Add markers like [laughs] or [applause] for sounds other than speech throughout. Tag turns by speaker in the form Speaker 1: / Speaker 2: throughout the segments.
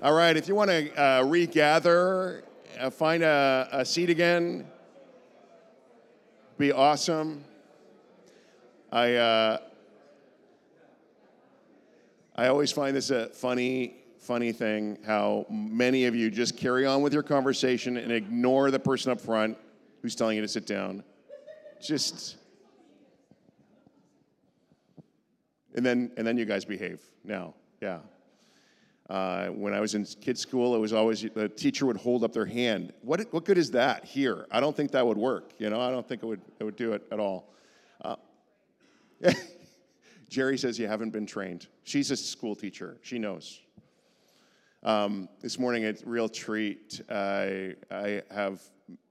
Speaker 1: All right, if you want to uh, regather, uh, find a, a seat again, be awesome. I, uh, I always find this a funny, funny thing how many of you just carry on with your conversation and ignore the person up front who's telling you to sit down. Just. And then, and then you guys behave now. Yeah. Uh, when I was in kids' school, it was always the teacher would hold up their hand. What, what good is that here? I don't think that would work. You know, I don't think it would, it would do it at all. Uh, [laughs] Jerry says you haven't been trained. She's a school teacher. She knows. Um, this morning, a real treat. I, I have,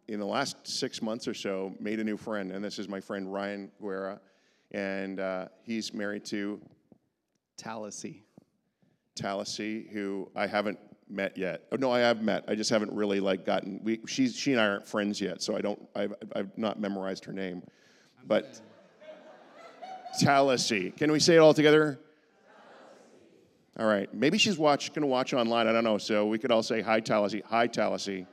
Speaker 1: in the last six months or so, made a new friend, and this is my friend Ryan Guerra, and uh, he's married to
Speaker 2: Tallacy.
Speaker 1: Tallacy, who I haven't met yet. Oh, no, I have met. I just haven't really like gotten. We, she's, she and I aren't friends yet, so I don't. I've, I've not memorized her name, but Tallacy. Can we say it all together? All right. Maybe she's watch going to watch online. I don't know. So we could all say hi, Tallacy. Hi, Tallacy.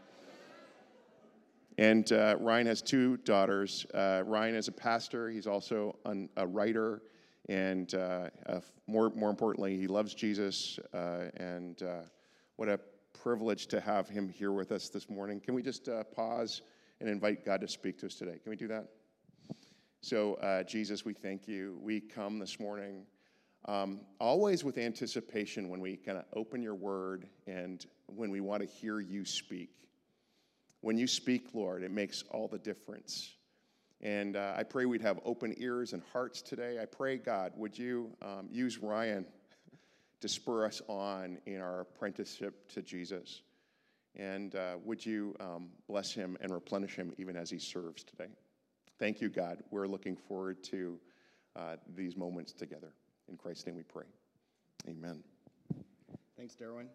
Speaker 1: And uh, Ryan has two daughters. Uh, Ryan is a pastor. He's also an, a writer and uh, uh, more, more importantly, he loves Jesus. Uh, and what a privilege to have him here with us this morning. Can we just pause and invite God to speak to us today? Can we do that? So, Jesus, we thank you. We come this morning um, always with anticipation when we kind of open your word and when we want to hear you speak. When you speak, Lord, it makes all the difference. And uh, I pray we'd have open ears and hearts today. I pray, God, would you um, use Ryan to spur us on in our apprenticeship to Jesus? And uh, would you um, bless him and replenish him even as he serves today? Thank you, God. We're looking forward to uh, these moments together. In Christ's name we pray. Amen.
Speaker 2: Thanks, Derwin.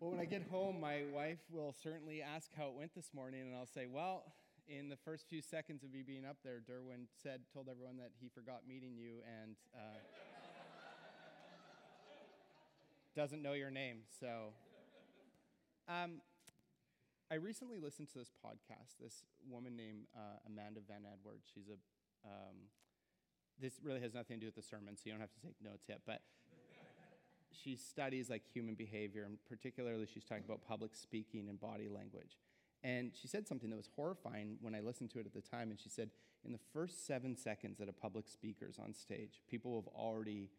Speaker 2: Well, when I get home, my wife will certainly ask how it went this morning, and I'll say, well, in the first few seconds of me being up there, Derwin said, told everyone that he forgot meeting you and uh, [laughs] doesn't know your name. So, um, I recently listened to this podcast. This woman named uh, Amanda Van Edwards. She's a. Um, this really has nothing to do with the sermon, so you don't have to take notes yet. But she studies like human behavior, and particularly she's talking about public speaking and body language. And she said something that was horrifying when I listened to it at the time. And she said, in the first seven seconds that a public speaker's on stage, people have already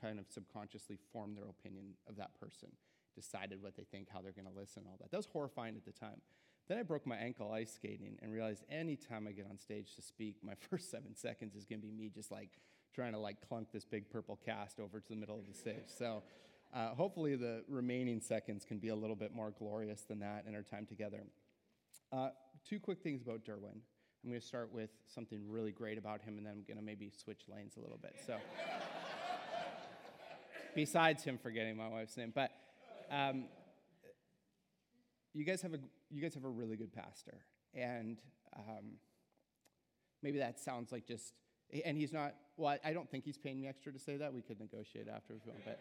Speaker 2: kind of subconsciously formed their opinion of that person, decided what they think, how they're going to listen, all that. That was horrifying at the time. Then I broke my ankle ice skating and realized anytime I get on stage to speak, my [laughs] first seven seconds is going to be me just like trying to like clunk this big purple cast over to the middle of the stage. So uh, hopefully the remaining seconds can be a little bit more glorious than that in our time together. Uh, two quick things about Derwin. I'm going to start with something really great about him, and then I'm going to maybe switch lanes a little bit. So, [laughs] besides him forgetting my wife's name, but um, you guys have a you guys have a really good pastor, and um, maybe that sounds like just. And he's not. Well, I don't think he's paying me extra to say that. We could negotiate after if you want, but.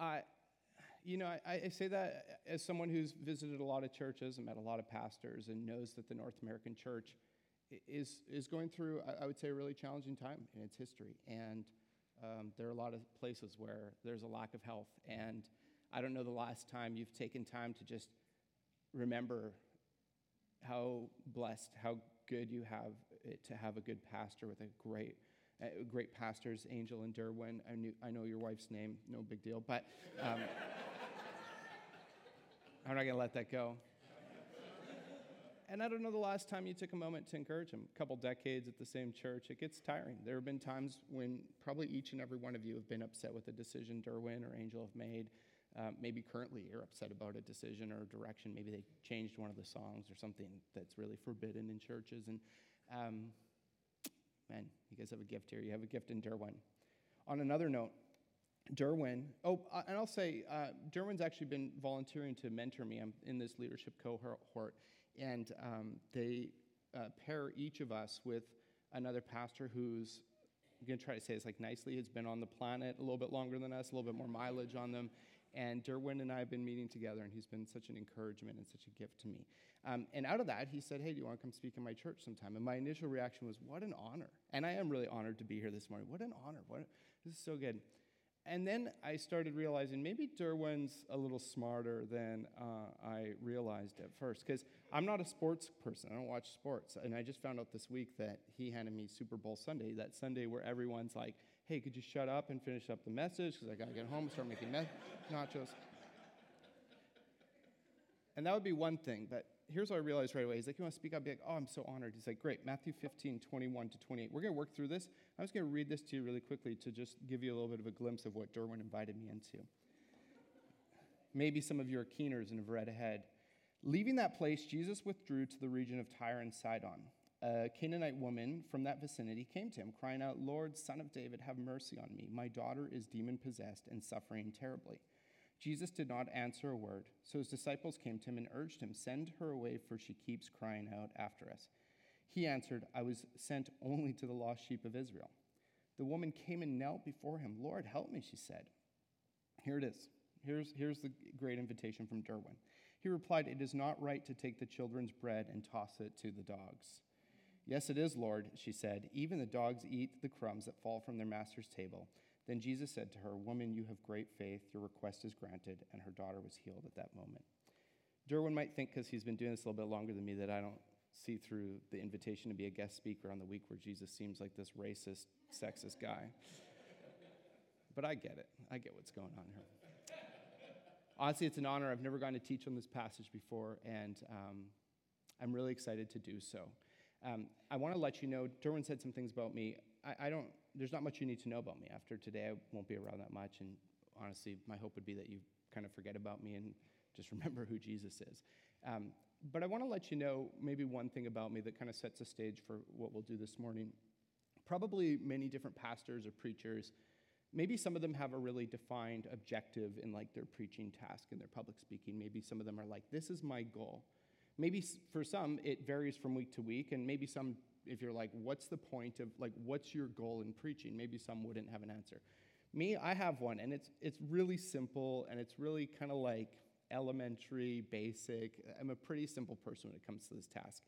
Speaker 2: Uh, you know, I, I, say that as someone who's visited a lot of churches and met a lot of pastors and knows that the North American church is, is going through, I, would say, a really challenging time in its history. And um, there are a lot of places where there's a lack of health. And I don't know the last time you've taken time to just remember how blessed, how good you have it to have a good pastor with a great uh, great pastors, Angel and Derwin. I, knew, I know your wife's name, no big deal, but um, [laughs] I'm not going to let that go. And I don't know the last time you took a moment to encourage him. A couple decades at the same church, it gets tiring. There have been times when probably each and every one of you have been upset with a decision Derwin or Angel have made. Uh, maybe currently you're upset about a decision or a direction. Maybe they changed one of the songs or something that's really forbidden in churches. And um, man, you guys have a gift here. You have a gift in Derwin. On another note, Derwin, oh, uh, and I'll say, uh, Derwin's actually been volunteering to mentor me. I'm in this leadership cohort, and um, they uh, pair each of us with another pastor who's, I'm going to try to say this like nicely, has been on the planet a little bit longer than us, a little bit more mileage on them. And Derwin and I have been meeting together, and he's been such an encouragement and such a gift to me. Um, and out of that, he said, Hey, do you want to come speak in my church sometime? And my initial reaction was, What an honor. And I am really honored to be here this morning. What an honor. What, this is so good. And then I started realizing maybe Derwin's a little smarter than uh, I realized at first. Because I'm not a sports person, I don't watch sports. And I just found out this week that he handed me Super Bowl Sunday, that Sunday where everyone's like, hey, could you shut up and finish up the message? Because I got to get home and start making me- [laughs] nachos. And that would be one thing, but here's what I realized right away. He's like, You want to speak? Up? I'd be like, Oh, I'm so honored. He's like, Great. Matthew 15, 21 to 28. We're going to work through this. I'm just going to read this to you really quickly to just give you a little bit of a glimpse of what Derwin invited me into. Maybe some of you are keeners and have read ahead. Leaving that place, Jesus withdrew to the region of Tyre and Sidon. A Canaanite woman from that vicinity came to him, crying out, Lord, son of David, have mercy on me. My daughter is demon possessed and suffering terribly. Jesus did not answer a word, so his disciples came to him and urged him, Send her away, for she keeps crying out after us. He answered, I was sent only to the lost sheep of Israel. The woman came and knelt before him. Lord, help me, she said. Here it is. Here's, here's the great invitation from Derwin. He replied, It is not right to take the children's bread and toss it to the dogs. Yes, it is, Lord, she said. Even the dogs eat the crumbs that fall from their master's table. Then Jesus said to her, Woman, you have great faith. Your request is granted. And her daughter was healed at that moment. Derwin might think, because he's been doing this a little bit longer than me, that I don't see through the invitation to be a guest speaker on the week where Jesus seems like this racist, sexist guy. but I get it. I get what's going on here. Honestly, it's an honor. I've never gotten to teach on this passage before, and um, I'm really excited to do so. Um, I want to let you know, Derwin said some things about me. I, I, don't, there's not much you need to know about me. After today, I won't be around that much, and honestly, my hope would be that you kind of forget about me and [laughs] just remember who Jesus is. Um, but I want to let you know maybe one thing about me that kind of sets a stage for what we'll do this morning. Probably many different pastors or preachers maybe some of them have a really defined objective in like their preaching task and their public speaking maybe some of them are like this is my goal maybe for some it varies from week to week and maybe some if you're like what's the point of like what's your goal in preaching? Maybe some wouldn't have an answer. Me i have one and it's it's really simple and it's really kind of like elementary basic. I'm a pretty simple person when it comes to this task.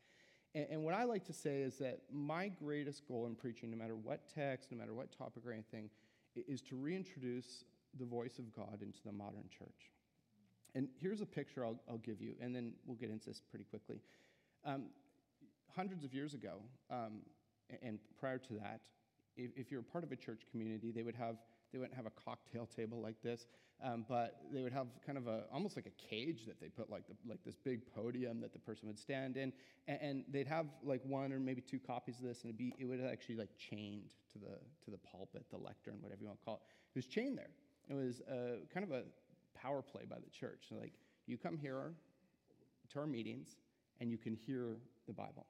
Speaker 2: And, and what i like to say is that my greatest goal in preaching no matter what text no matter what topic or anything is to reintroduce the voice of God into the modern church. And here's a picture I'll, I'll give you, and then we'll get into this pretty quickly. Um, hundreds of years ago, um, and prior to that, if, if, you're part of a church community, they would have they wouldn't have a cocktail [laughs] table like this, um, but they would have kind of a almost like a cage that they put like the, like this big podium that the person would stand in, and, and, they'd have like one or maybe two copies of this, and it'd be it would actually like chained to the to the pulpit, the lectern, whatever you want to call it. It was chained there. It was uh, kind of a power play by the church. Like you come here to our meetings, and you can hear the Bible.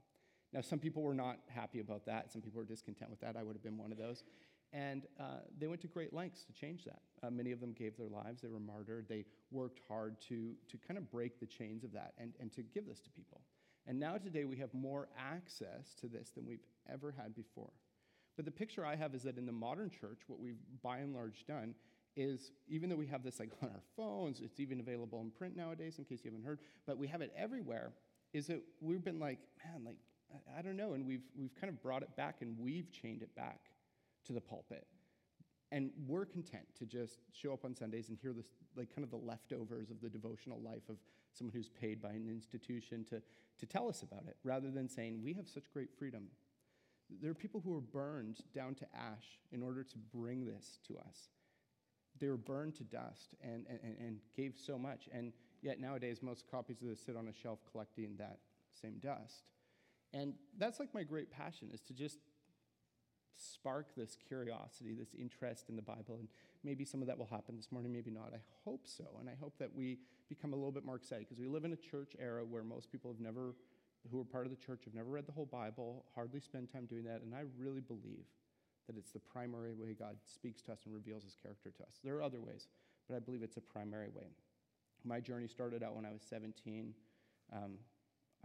Speaker 2: Now, some people were not happy about that. Some people were discontent with that. I would have been one of those. And uh, they went to great lengths to change that. Uh, many of them gave their lives, they were martyred, they worked hard to, to kind of break the chains of that and, and to give this to people. And now, today, we have more access to this than we've ever had before. But the picture I have is that in the modern church, what we've by and large done is even though we have this like on our phones, it's even available in print nowadays, in case you haven't heard, but we have it everywhere, is that we've been like, man, like, I, don't know, and we've, we've kind of brought it back and we've chained it back to the pulpit. And we're content to just show up on Sundays and hear this, like kind of the leftovers of the devotional life of someone who's paid by an institution to, to tell us about it, rather than saying, we have such great freedom. There are people who were burned down to ash in order to bring this to us. They were burned to dust and, and, and gave so much. And yet nowadays, most copies of this sit on a shelf collecting that same dust. And that's like my great passion is to just spark this curiosity, this interest in the Bible. And maybe some of that will happen this morning, maybe not. I hope so. And I hope that we become a little bit more excited because we live in a church era where most people have never, who are part of the church, have never read the whole Bible, hardly spend time doing that. And I really believe that it's the primary way God speaks to us and reveals his character to us. There are other ways, but I believe it's a primary way. My journey started out when I was 17. Um,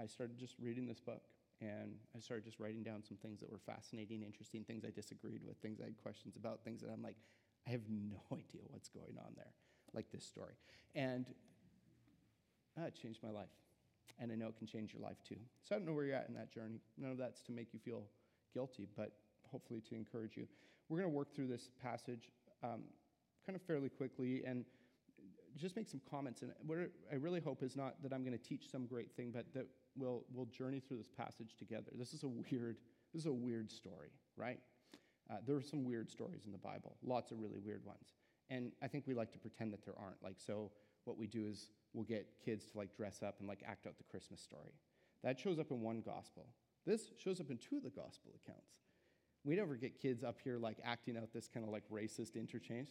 Speaker 2: I started just reading this book. And I started just writing down some things that were fascinating, interesting, things I disagreed with, things I had questions about, things that I'm like, I have no [laughs] idea what's going on there. like this story. And uh, it changed my life. And I know it can change your life too. So I don't know where you're at in that journey. None of that's to make you feel guilty, but hopefully to encourage you. We're going to work through this passage um, kind of fairly quickly and just make some comments. And what I really hope is not that I'm going to teach some great thing, but that we'll, we'll journey through this passage together. This is a weird, this is a weird story, right? Uh, there are some weird stories in the Bible, lots of really weird ones. And I think we like to pretend that there aren't. Like, so what we do is we'll get kids to like dress up and like act out the Christmas story. That shows up in one gospel. This shows up in two of the gospel accounts. We never get kids up here like acting out this kind of like racist interchange.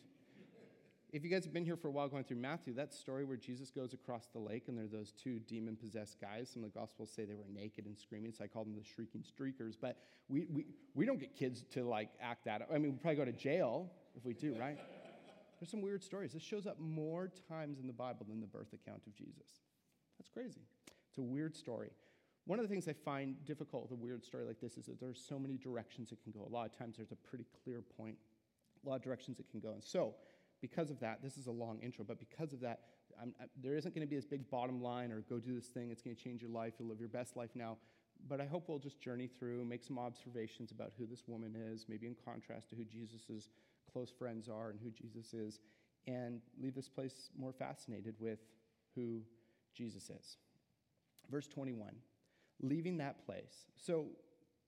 Speaker 2: if you guys have been here for a while going through Matthew, that story where Jesus goes across the lake and there are those two demon possessed guys. Some of the gospels say they were naked and screaming, so I call them the shrieking streakers. But we, we, we don't get kids to like act that out. I mean, we probably go to jail if we do, right? There's some weird stories. This shows up more times in the Bible than the birth account of Jesus. That's crazy. It's a weird story. One of the things I find difficult with a weird story like this is that there's so many directions it can go. A lot of times there's a pretty clear point, a lot of directions it can go. And so, because of that, this is a long intro, but because of that, I, there isn't going to be this big bottom line or go do this thing, it's going to change your life, you'll live your best life now. But I hope we'll just journey through, make some observations about who this woman is, maybe in contrast to who Jesus' close friends are and who Jesus is, and leave this place more fascinated with who Jesus is. Verse 21 leaving that place. So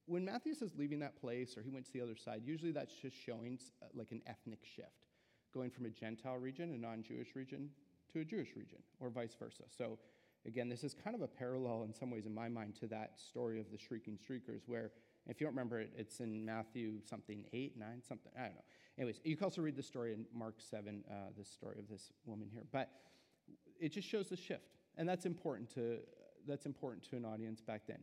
Speaker 2: when Matthew says leaving that place or he went to the other side, usually that's just showing uh, like an ethnic shift, going from a Gentile region, a non Jewish region, to a Jewish region, or vice versa. So again, this is kind of a parallel in some ways in my mind to that story of the shrieking streakers, where if you don't remember it, it's in Matthew something 8, 9, something, I don't know. Anyways, you can also read the story in Mark 7, uh, this story of this woman here. But it just shows the shift. And that's important to, that's important to an audience back then.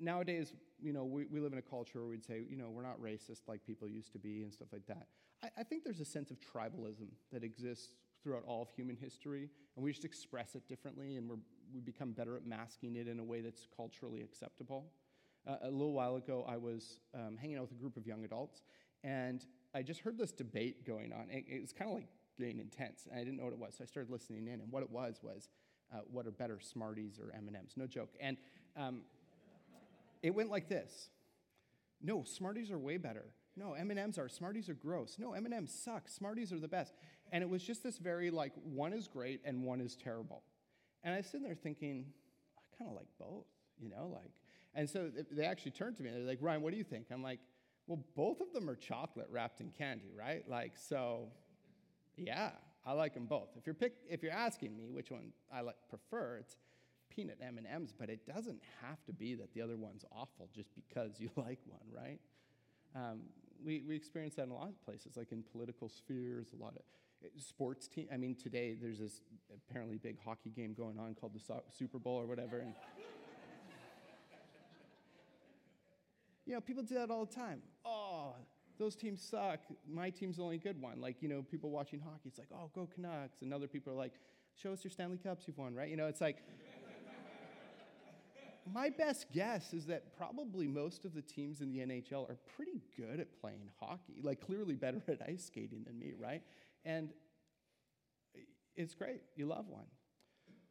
Speaker 2: Nowadays, you know, we, we live in a culture where we'd say, you know, we're not racist like people used to be and stuff like that. I, I think there's a sense of tribalism that exists throughout all of human history, and we just express it differently, and we're, we become better at masking it in a way that's culturally acceptable. Uh, a little while ago, I was um, hanging out with a group of young adults, and I just heard this debate going on. It, it was kind of like getting intense, and I didn't know what it was, so I started listening in, and what it was was uh, what are better, Smarties or M&Ms? No joke. And um, it went like this. No, Smarties are way better. No, M&Ms are. Smarties are gross. No, M&Ms suck. Smarties are the best. And it was just this very like one is great and one is terrible. And I was sitting there thinking, I kind of like both, you know, like. And so they actually turned to me and they're like, Ryan, what do you think? I'm like, well, both of them are chocolate wrapped in candy, right? Like, so, yeah, I like them both. If you're, pick, if you're asking me which one I like, prefer, it's peanut M&Ms, but it doesn't have to be that the other one's awful just because you [laughs] like one, right? Um, we, we experience that in a lot of places, like in political spheres, a lot of eh, sports team. I mean, today there's this apparently big hockey game going on called the so- Super Bowl or whatever. And [laughs] you know, people do that all the time. Oh, those teams suck. My team's the only good one. Like, you know, people watching hockey, it's like, oh, go Canucks. And other people are like, show us your Stanley Cups you've won, right? You know, it's like, [laughs] my best guess is that probably most of the teams in the NHL are pretty good at playing hockey, like clearly better [laughs] at ice skating than me, right? And it's great. You love one.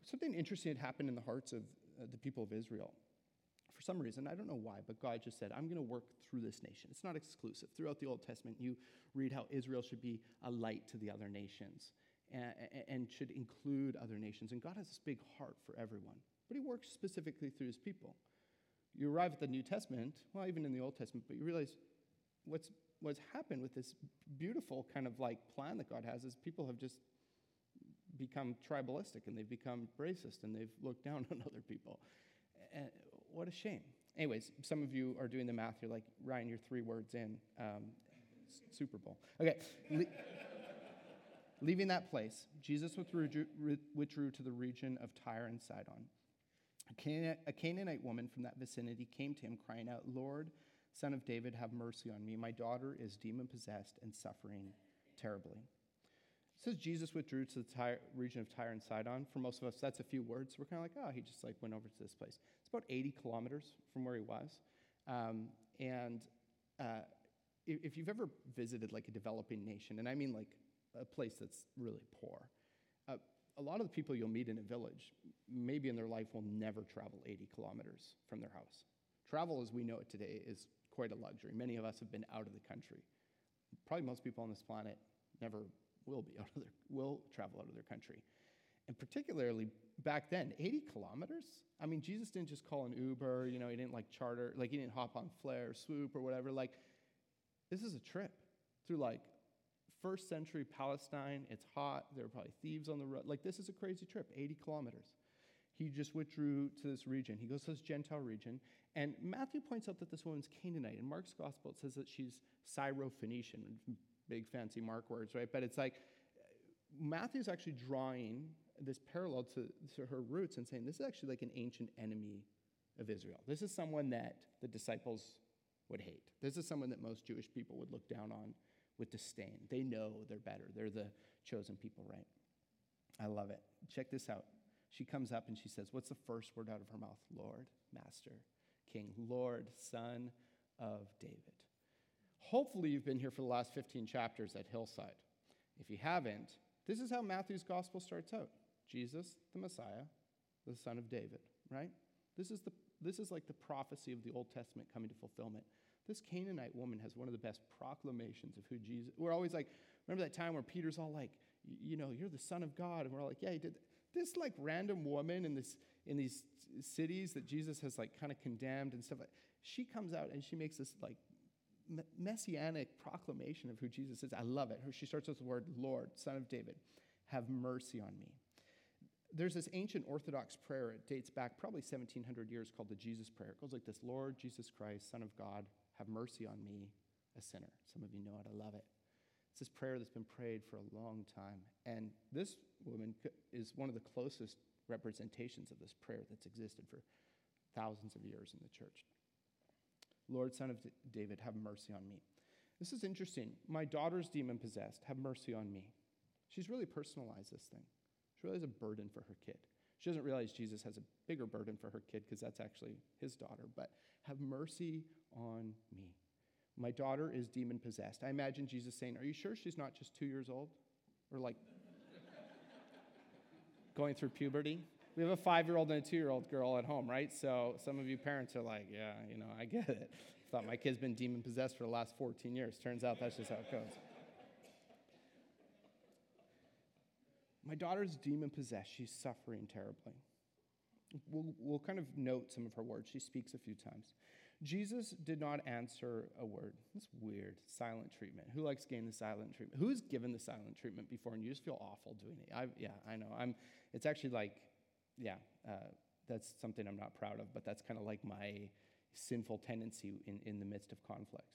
Speaker 2: Something interesting had happened in the hearts of uh, the people of Israel some reason, I don't know why, but God just said, I'm going to work through this nation. It's not exclusive. Throughout the Old Testament, you read how Israel should be a light to the other nations and, and should include other nations. And God has this big heart for everyone, but He works specifically through His people. You arrive at the New Testament, well, even in the Old Testament, but you realize what's, what's happened with this beautiful kind of like plan that God has is people have just become tribalistic and they've become racist and they've looked down [laughs] on other people. And what a shame. Anyways, some of you are doing the math. You're like, Ryan, you're three words in. Um, Super Bowl. Okay. Le- leaving that place, Jesus withdrew, withdrew to the region of Tyre and Sidon. A, Canaanite woman from that vicinity came to him, crying out, Lord, son of David, have mercy on me. My daughter is demon possessed and suffering terribly. It says Jesus withdrew to the Tyre, region of Tyre and Sidon. For most of us, that's a few words. We're kind of like, oh, he just like went over to this place. It's about 80 kilometers from where he was. Um, and uh, if you've ever visited like a developing nation, and I mean like a place that's really poor, a lot of the people you'll meet in a village, maybe in their life, will never travel 80 kilometers from their house. Travel as we know it today is quite a luxury. Many of us have been out of the country. Probably most people on this planet never will be [laughs] out of their, will travel out of their country. And particularly back then, 80 kilometers? I mean, Jesus didn't just call an Uber, you know, he didn't like charter, like he didn't hop on Flair, Swoop, or whatever. Like, this is a trip through like first century Palestine. It's hot. There are probably thieves on the road. Like, this is a crazy trip, 80 kilometers. He just withdrew to this region. He goes to this Gentile region. And Matthew points out that this woman's Canaanite. In Mark's gospel, it says that she's Syro-Phoenician. Big fancy Mark words, right? But it's like Matthew's actually drawing this parallel to, to her roots and saying this is actually like an ancient enemy of Israel. This is someone that the disciples would hate. This is someone that most Jewish people would look down on with disdain. They know they're better. They're the chosen people, right? I love it. Check this out. She comes up and she says, What's the first word out of her mouth? Lord, Master, King, Lord, Son of David. Hopefully, you've been here for the last 15 chapters at Hillside. If you haven't, this is how Matthew's gospel starts out Jesus, the Messiah, the Son of David, right? This is, the, this is like the prophecy of the Old Testament coming to fulfillment. This Canaanite woman has one of the best proclamations of who Jesus. We're always like, remember that time where Peter's all like, you know, you're the Son of God, and we're all like, yeah, he did. This like random woman in this in these cities that Jesus has like kind of condemned and stuff. She comes out and she makes this like messianic proclamation of who Jesus is. I love it. She starts with the word Lord, Son of David, have mercy on me. There's this ancient Orthodox prayer. It dates back probably 1700 years called the Jesus Prayer. It goes like this Lord Jesus Christ, Son of God, have mercy on me, a sinner. Some of you know it. I love it. It's this prayer that's been prayed for a long time. And this woman is one of the closest representations of this prayer that's existed for thousands of years in the church. Lord, Son of David, have mercy on me. This is interesting. My daughter's demon possessed. Have mercy on me. She's really personalized this thing. She really has a burden for her kid. She doesn't realize Jesus has a bigger burden for her kid because that's actually his daughter. But have mercy on me. My daughter is demon possessed. I imagine Jesus saying, Are you sure she's not just two years old? Or like [laughs] going through puberty? We have a five year old and a two year old girl at home, right? So some of you parents are like, Yeah, you know, I get it. Thought my kid's been demon possessed for the last 14 years. Turns out that's just how it goes. My daughter's demon possessed. She's suffering terribly. We'll, we'll kind of note some of her words. She speaks a few times. Jesus did not answer a word. It's weird. Silent treatment. Who likes getting the silent treatment? Who's given the silent treatment before and you just feel awful doing it? I, yeah, I know. I'm, it's actually like, yeah, uh, that's something I'm not proud of, but that's kind of like my sinful tendency in, in the midst of conflict.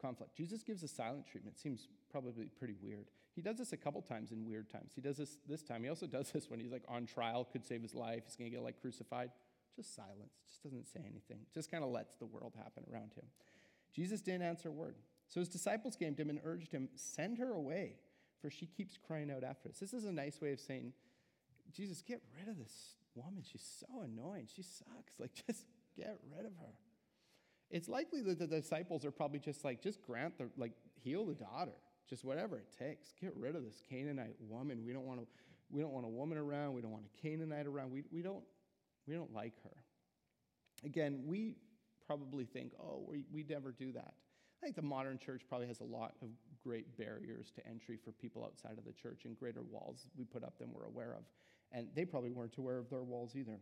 Speaker 2: Conflict. Jesus gives a silent treatment. Seems probably pretty weird. He does this a couple times in weird times. He does this this time. He also does this when he's like on trial, could save his life. He's going to get like crucified. Just silence, just doesn't say anything, just kind of lets the world happen around him. Jesus didn't answer a word. So his disciples came to him and urged him, Send her away, for she keeps crying out after us. This is a nice way of saying, Jesus, get rid of this woman. She's so annoying. She sucks. [laughs] Like, just get rid of her. It's likely that the disciples are probably just like, just grant the, like, heal the daughter. Just whatever it takes. Get rid of this Canaanite woman. We don't want to, we don't want a woman around. We don't want a Canaanite around. We, we don't we don't like her. Again, we probably think, oh, we, we never do that. I think the modern church probably has a lot of great barriers to entry for people outside of the church and greater walls we put up than we're aware of. And they probably weren't aware of their walls either.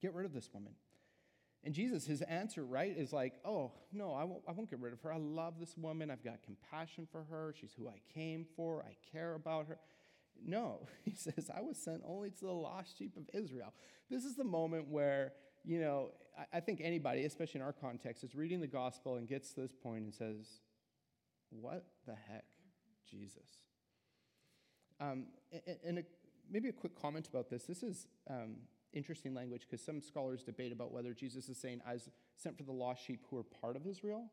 Speaker 2: Get rid of this woman. And Jesus, his answer, right, is like, oh, no, I won't, I won't get rid of her. I love this woman. I've got compassion for her. She's who I came for. I care about her. No, [laughs] he says, I was sent only to the lost sheep of Israel. This is the moment where, you know, I, I think anybody, especially in our context, is reading the gospel and gets to this point and says, What the heck, Jesus? Um, and, and maybe a quick comment about this. This is um, interesting language because some scholars debate about whether Jesus is saying, I was sent for the lost sheep who are part of Israel,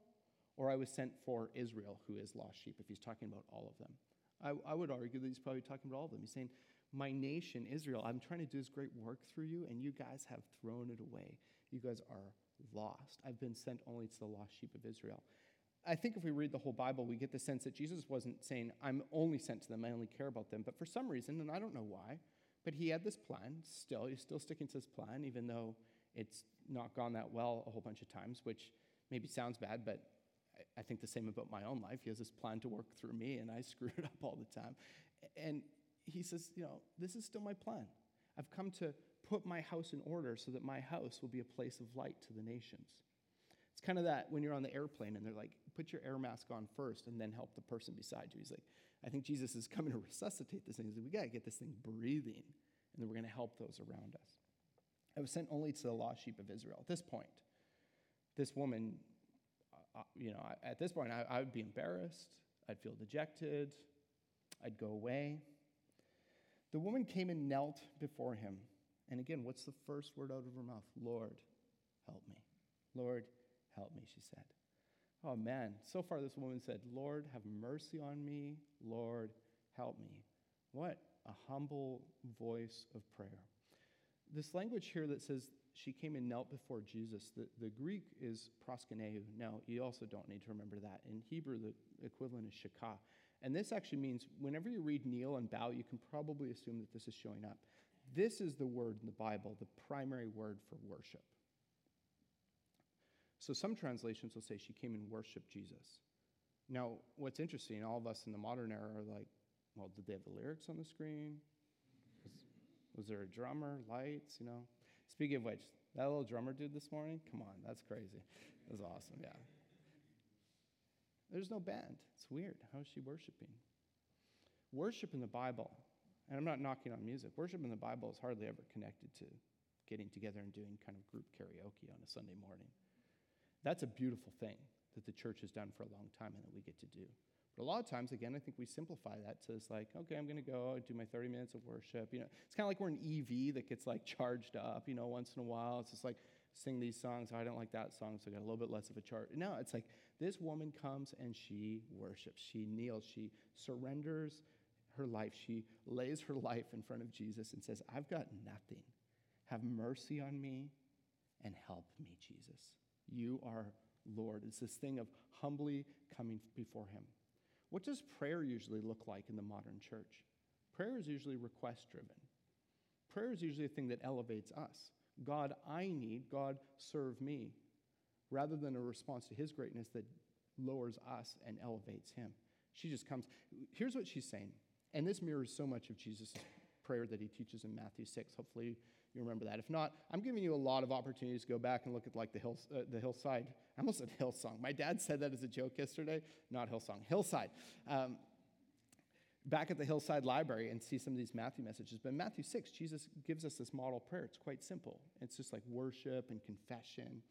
Speaker 2: or I was sent for Israel who is lost sheep, if he's talking about all of them. I, I would argue that he's probably talking about all of them. He's saying, My nation, Israel, I'm trying to do this great work through you, and you guys have thrown it away. You guys are lost. I've been sent only to the lost sheep of Israel. I think if we read the whole Bible, we get the sense that Jesus wasn't saying, I'm only sent to them, I only care about them. But for some reason, and I don't know why, But he had this plan still. He's still sticking to this plan, even though it's not gone that well a whole bunch of times, which maybe sounds bad, but I, think the same about my own life. He has this plan to work through me, and I [laughs] screw it up all the time. And he says, You know, this is still my plan. I've come to put my house in order so that my house will be a place of light to the nations. It's kind of that when you're on the airplane and they're like, put your air mask on first and then help the person beside you. He's like, I think Jesus is coming to resuscitate this thing. He's like, we got to get this thing breathing, and then we're going to help those around us. I was sent only to the lost sheep of Israel. At this point, this woman, uh, uh you know, at this point, I, I would be embarrassed. I'd feel dejected. I'd go away. The woman came and knelt before him. And again, what's the first word out of her mouth? Lord, help me. Lord, help me, she said. Oh man, so far this woman said, Lord, have mercy on me. Lord, help me. What a humble voice of prayer. This language here that says she came and knelt before Jesus, the, the Greek is proskuneo. Now, you also don't need to remember that. In Hebrew, the equivalent is shakah. And this actually means whenever you read kneel and bow, you can probably assume that this is showing up. This is the word in the Bible, the primary word for worship. So some translations will say she came and worshiped Jesus. Now, what's interesting, all of us in the modern era are like, well, did they have the lyrics on the screen? Was, was there a drummer, lights, you know? Speaking of which, that little drummer dude this morning, come on, that's crazy. That was awesome, yeah. There's no band. It's weird. How is she worshiping? Worship in the Bible, and I'm not knocking on music, worship in the Bible is hardly ever connected to getting together and doing kind of group karaoke on a Sunday morning. That's a beautiful thing that the church has done for a long time and that we get to do. But a lot of times, again, I think we simplify that to it's like, okay, I'm going to go do my 30 minutes of worship. You know, it's kind of like we're an EV that gets like charged up, you know, once in a while. It's just like, sing these songs. Oh, I don't like that song, so I got a little bit less of a chart. No, it's like this woman comes and she worships. She kneels. She surrenders her life. She lays her life in front of Jesus and says, I've got nothing. Have mercy on me and help me, Jesus. You are Lord. It's this thing of humbly coming before Him. What does prayer usually look like in the modern church? Prayer is usually request driven. Prayer is usually a thing that elevates us. God, I need, God, serve me, rather than a response to his greatness that lowers us and elevates him. She just comes. Here's what she's saying, and this mirrors so much of Jesus' prayer that he teaches in Matthew 6. Hopefully, you remember that. If not, I'm giving you a lot of opportunities to go back and look at like the, hill, uh, the hillside. I almost said hillsong. My dad said that as a joke yesterday. Not hillsong, hillside. Um, back at the Hillside Library and see some of these Matthew messages. But in Matthew 6, Jesus gives us this model prayer. It's quite simple. It's just like worship and confession.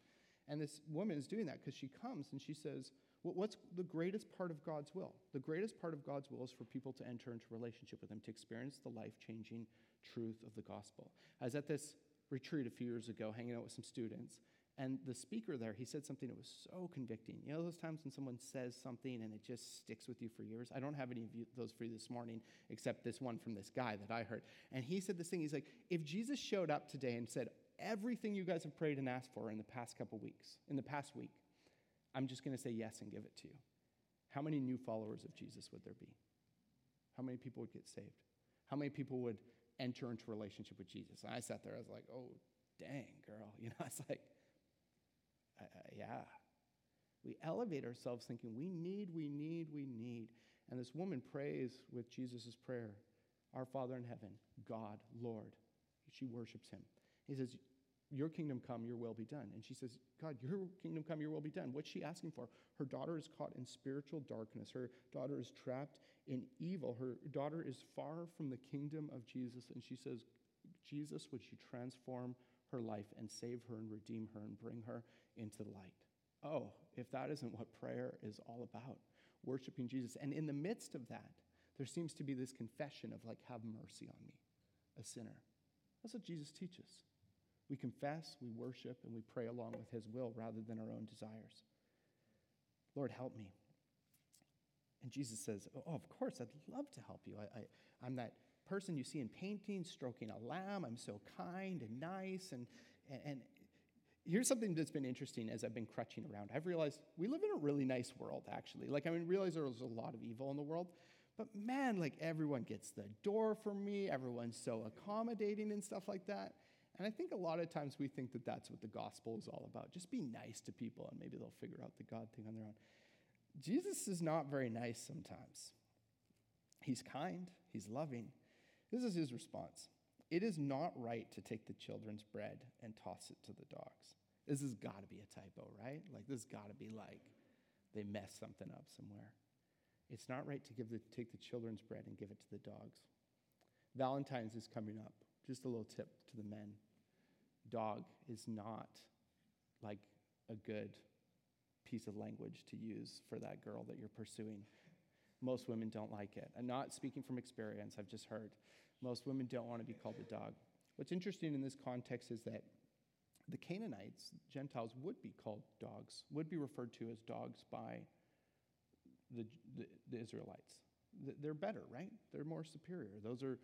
Speaker 2: And this woman is doing that because she comes and she says, well, What's the greatest part of God's will? The greatest part of God's will is for people to enter into relationship with Him, to experience the life changing truth of the gospel. I was at this retreat a few years ago, hanging out with some students, and the speaker there, he said something that was so convicting. You know those times when someone says something and it just sticks with you for years? I don't have any of those for you this morning, except this one from this guy that I heard. And he said this thing. He's like, if Jesus showed up today and said, everything you guys have prayed and asked for in the past couple weeks, in the past week, I'm just going to say yes and give it to you. How many new followers of Jesus would there be? How many people would get saved? How many people would enter into relationship with Jesus? And I sat there, I was like, oh, dang, girl. [laughs] You know, it's like, uh, yeah. We elevate ourselves thinking we need, we need, we need. And this woman prays with Jesus' prayer Our Father in heaven, God, Lord. She worships him. He says, Your kingdom come, your will be done. And she says, God, your kingdom come, your will be done. What's she asking for? Her daughter is caught in spiritual darkness. Her daughter is trapped in evil. Her daughter is far from the kingdom of Jesus. And she says, Jesus, would you transform her life and save her and redeem her and bring her into the light. Oh, if that isn't what prayer is all about, worshiping Jesus. And in the midst of that, there seems to be this confession of, like, have mercy on me, a sinner. That's what Jesus teaches. We confess, we worship, and we pray along with his will rather than our own desires. Lord, help me. And Jesus says, oh, oh, of course, I'd love to help you. I, I, I'm that person you see in paintings stroking a lamb. I'm so kind and nice. And, and, and here's something that's been interesting as I've been crutching around. I've realized we live in a really nice world, actually. Like, I mean, realize there's a lot of evil in the world, But man, like everyone gets the door for me, everyone's so accommodating and stuff like that. And I think a lot of times we think that that's what the gospel is all about. Just be nice to people and maybe they'll figure out the God thing on their own. Jesus is not very nice sometimes. He's kind, he's loving. This is his response It is not right to take the children's bread and toss it to the dogs. This has got to be a typo, right? Like, this has got to be like they messed something up somewhere. It's not right to give the, take the children's bread and give it to the dogs. Valentine's is coming up. Just a little tip to the men dog is not like a good piece of language to use for that girl that you're pursuing. Most women don't like it. I'm not speaking from experience, I've just heard. Most women don't want to be called a dog. What's interesting in this context is that the Canaanites, Gentiles, would be called dogs, would be referred to as dogs by the, the, the Israelites. They're better, right? They're more superior. Those are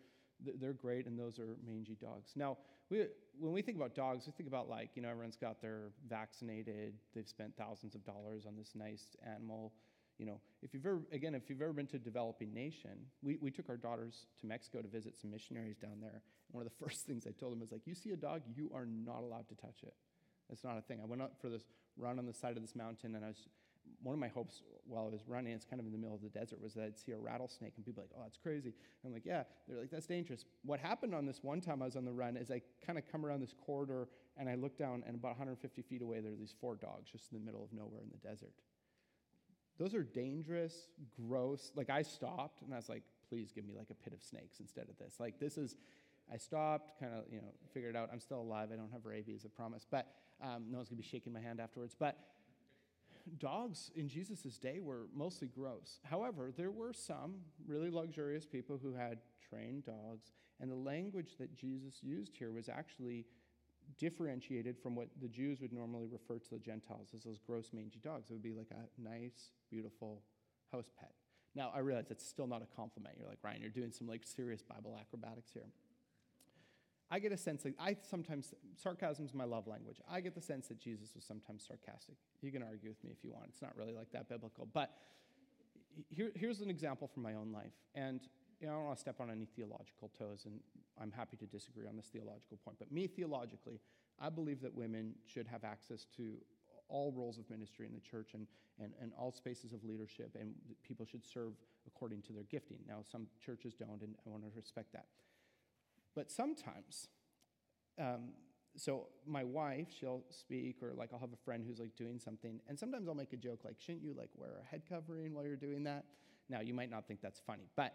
Speaker 2: they're great, and those are mangy dogs. Now, we, when we think about dogs, we think about like, you know, everyone's got their vaccinated, they've spent thousands of dollars on this nice animal. You know, if you've ever, again, if you've ever been to a developing nation, we, we took our daughters to Mexico to visit some missionaries down there. And one of the [laughs] first things I told them was like, you see a dog, you are not allowed to touch it. It's not a thing. I went up for this run on the side of this mountain, and I was one of my hopes while I was running, it's kind of in the middle of the desert, was that I'd see a rattlesnake and people like, oh, that's crazy. I'm like, yeah. They're like, that's dangerous. What happened on this one time I was on the run is I kind of come around this corridor and I look down, and about 150 feet away, there are these four dogs just in the middle of nowhere in the desert. Those are dangerous, gross. Like, I stopped and I was like, please give me like a pit of snakes instead of this. Like, this is, I stopped, kind of, you know, figured out I'm still alive. I don't have rabies, I promise. But um, no one's going to be shaking my hand afterwards. But dogs in Jesus' day were mostly gross. However, there were some really luxurious people who had trained dogs, and the language that Jesus used here was actually differentiated from what the Jews would normally refer to the Gentiles as those gross, mangy dogs. It would be like a nice, beautiful house pet. Now, I realize that's still not a compliment. You're like, Ryan, you're doing some like serious Bible acrobatics here. I get a sense that I sometimes, sarcasm is my love language. I get the sense that Jesus was sometimes sarcastic. You can argue with me if you want. It's not really like that biblical. But here, here's an example from my own life. And you know, I don't want to step on any theological toes, and I'm happy to disagree on this theological point. But me, theologically, I believe that women should have access to all roles of ministry in the church and, and, and all spaces of leadership, and people should serve according to their gifting. Now, some churches don't, and I want to respect that. But sometimes, um, so my wife, she'll speak, or like I'll have a friend who's like doing something, and sometimes I'll make a joke like, shouldn't you like wear a head covering while you're doing that? Now, you might not think that's funny, but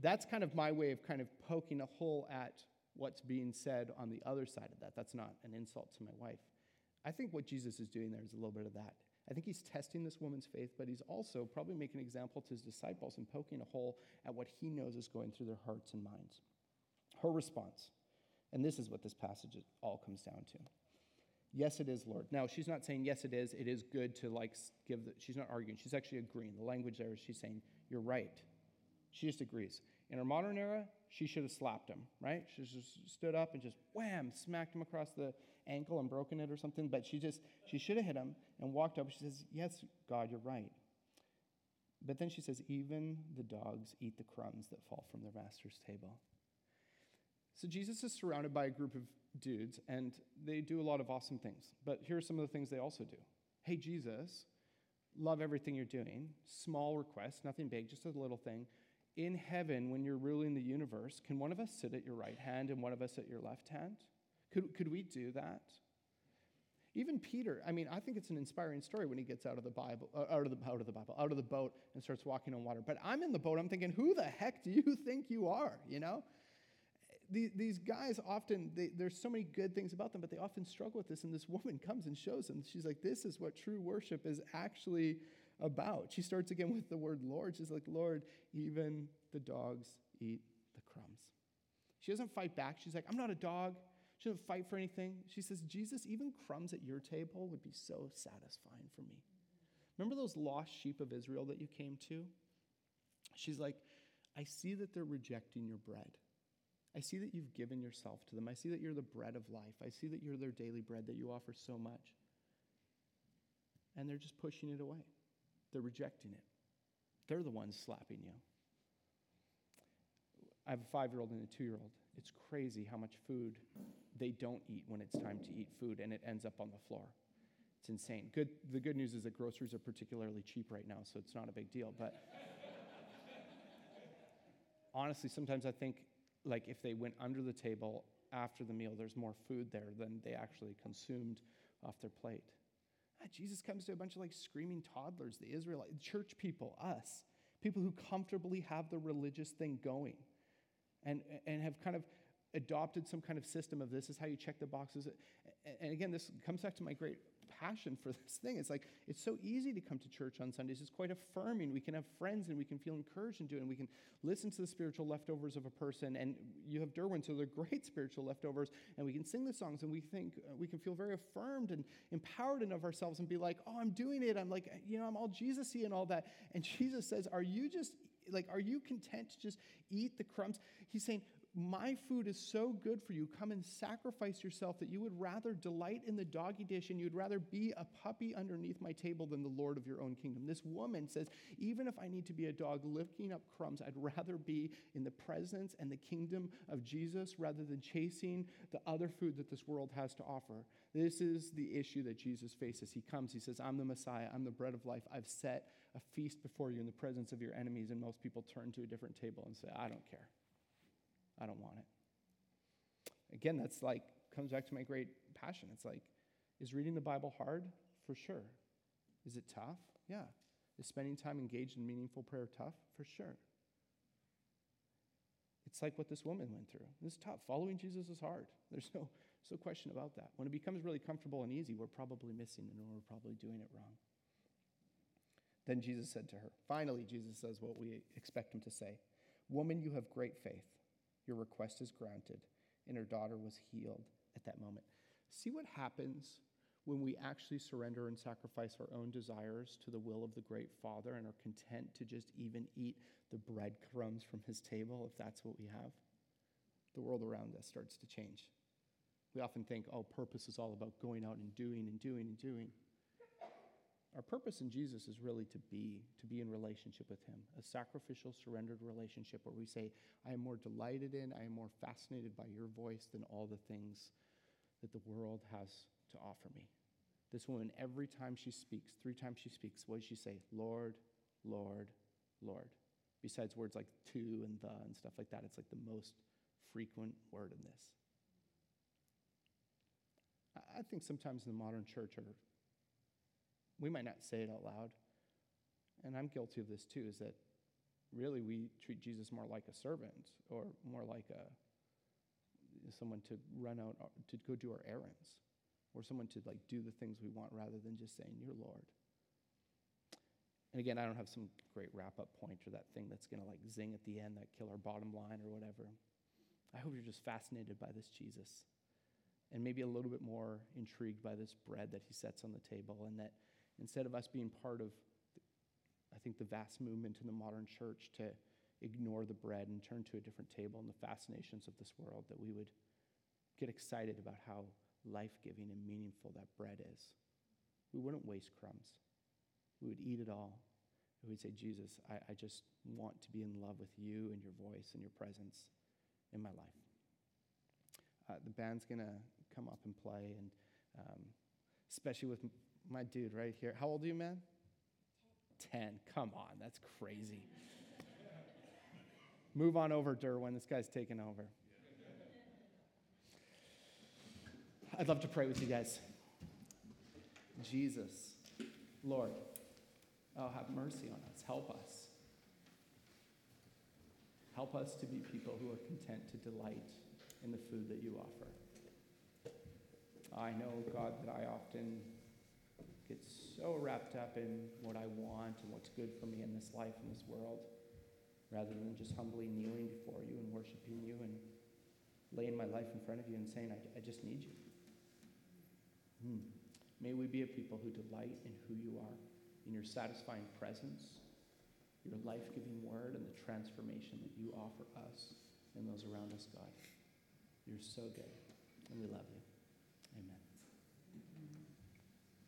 Speaker 2: that's kind of my way of kind of poking a hole at what's being said on the other side of that. That's not an insult to my wife. I think what Jesus is doing there is a little bit of that. I think he's testing this woman's faith, but he's also probably making an example to his disciples and poking a hole at what he knows is going through their hearts and minds. Her response, and this is what this passage all comes down to. Yes, it is, Lord. Now, she's not saying, yes, it is. It is good to like give the, she's not arguing. She's actually agreeing. The language there is she's saying, you're right. She just agrees. In our modern era, she should have slapped him, right? She just stood up and just wham, smacked him across the ankle and broken it or something. But she just, she should have hit him and walked up. She says, Yes, God, you're right. But then she says, Even the dogs eat the crumbs that fall from their master's table. So Jesus is surrounded by a group of dudes, and they do a lot of awesome things. But here are some of the things they also do. Hey, Jesus, love everything you're doing. Small request, nothing big, just a little thing. In heaven, when you're ruling the universe, can one of us sit at your right hand and one of us at your left hand? Could, could we do that? Even Peter, I mean, I think it's an inspiring story when he gets out of the Bible, uh, out of the out of the Bible, out of the boat and starts walking on water. But I'm in the boat, I'm thinking, who the heck do you [laughs] think you are? You know? These, these guys often, they, there's so many good things about them, but they often struggle with this. And this woman comes and shows them. She's like, this is what true worship is actually about. She starts again with the word Lord. She's like, Lord, even the dogs eat the crumbs. She doesn't fight back. She's like, I'm not a dog. She doesn't fight for anything. She says, Jesus, even crumbs at your table would be so satisfying for me. Remember those lost sheep of Israel that you came to? She's like, I see that they're rejecting your bread. I see that you've given yourself to them. I see that you're the bread of life. I see that you're their daily bread, that you offer so much. And they're just pushing it away. They're rejecting it. They're the ones slapping you. I have a five year old and a two year old. It's crazy how much food they don't eat when it's time to eat food, and it ends up on the floor. It's insane. Good, the good news is that groceries are particularly cheap right now, so it's not a big deal. But [laughs] honestly, sometimes I think like if they went under the table after the meal, there's more food there than they actually consumed off their plate. Jesus comes to a bunch of like screaming toddlers, the Israelite church people, us, people who comfortably have the religious thing going and, and have kind of adopted some kind of system of this is how you check the boxes. And again, this comes back to my great passion for [laughs] this thing. It's like, it's so easy to come to church on Sundays. It's quite affirming. We can have friends and we can feel encouraged and do it. And We can listen to the spiritual leftovers of a person. And you have Derwin, so they're [laughs] great spiritual leftovers. And we can sing the songs and we think, uh, we can feel very affirmed and empowered in of ourselves and be like, oh, I'm doing it. I'm like, you know, I'm all Jesus y and all that. And [laughs] Jesus says, are you just like, are you content to just eat the crumbs? He's saying, my food is so good for you. Come and sacrifice yourself that you would rather delight in the doggy dish and you'd rather be a puppy underneath my table than the Lord of your own kingdom. This woman says, even if I need to be a dog licking up crumbs, I'd rather be in the presence and the kingdom of Jesus rather than chasing the other food that this world has to offer. This is the issue that Jesus faces. He comes, he says, I'm the Messiah, I'm the bread of life. I've set a feast before you in the presence of your enemies. And most people turn to a different table and say, I don't care. I don't want it. Again, that's like, comes back to my great passion. It's like, is reading the Bible hard? For sure. Is it tough? Yeah. Is spending time engaged in meaningful prayer tough? For sure. It's like what this woman went through. This is tough. Following Jesus is hard. [laughs] There's no, no question about that. When it becomes really comfortable and easy, we're probably missing it and we're probably doing it wrong. Then Jesus said to her, finally, Jesus says what we expect him to say Woman, you have great faith. Your request is granted. And her daughter was healed at that moment. See what happens when we actually surrender and sacrifice our own desires to the will of the great Father and are content to just even eat the breadcrumbs from his table, if that's what we have? The world around us starts to change. We often think, oh, purpose is all about going out and doing and doing and doing. Our purpose in Jesus is really to be, to be in relationship with Him, a sacrificial, surrendered relationship where we say, I am more delighted in, I am more fascinated by your voice than all the things that the world has to offer me. This woman, every time she speaks, three times she speaks, what does she say? Lord, Lord, Lord. Besides words like to and the and stuff like that, it's like the most frequent word in this. I think sometimes in the modern church, or we might not say it out loud, and I'm guilty of this too, is that really we treat Jesus more like a servant or more like a someone to run out to go do our errands or someone to like do the things we want rather than just saying you're lord. And again i don't have some great wrap up point or that thing that's going to like zing at the end that kill our bottom line or whatever. I hope you're just fascinated by this jesus and maybe a little bit more intrigued by this bread that he sets on the table and that instead of us being part of, I think, the vast movement in the modern church to ignore the bread and turn to a different table and the fascinations of this world, that we would get excited about how life giving and meaningful that bread is. We wouldn't waste crumbs, we would eat it all. We'd say, Jesus, I, I just want to be in love with you and your voice and your presence in my life. Uh, the band's going to come up and play, and um, especially with my dude right here. How old are you, man? 10. Come on, that's crazy. Move on over, Derwin. This guy's taking over. I'd love to pray with you guys. Jesus, Lord, oh, have mercy on us. Help us. Help us to be people who are content to delight in the food that you offer. I know, God, that I often get so wrapped up in what I want and what's good for me in this life, in this world, rather than just humbly kneeling before you and worshiping you and laying my life in front of you and saying, I, I just need you. Hmm. May we be a people who delight in who you are, in your satisfying presence, your life giving word, and the transformation that you offer us and those around us, God. You're so good, and we love you.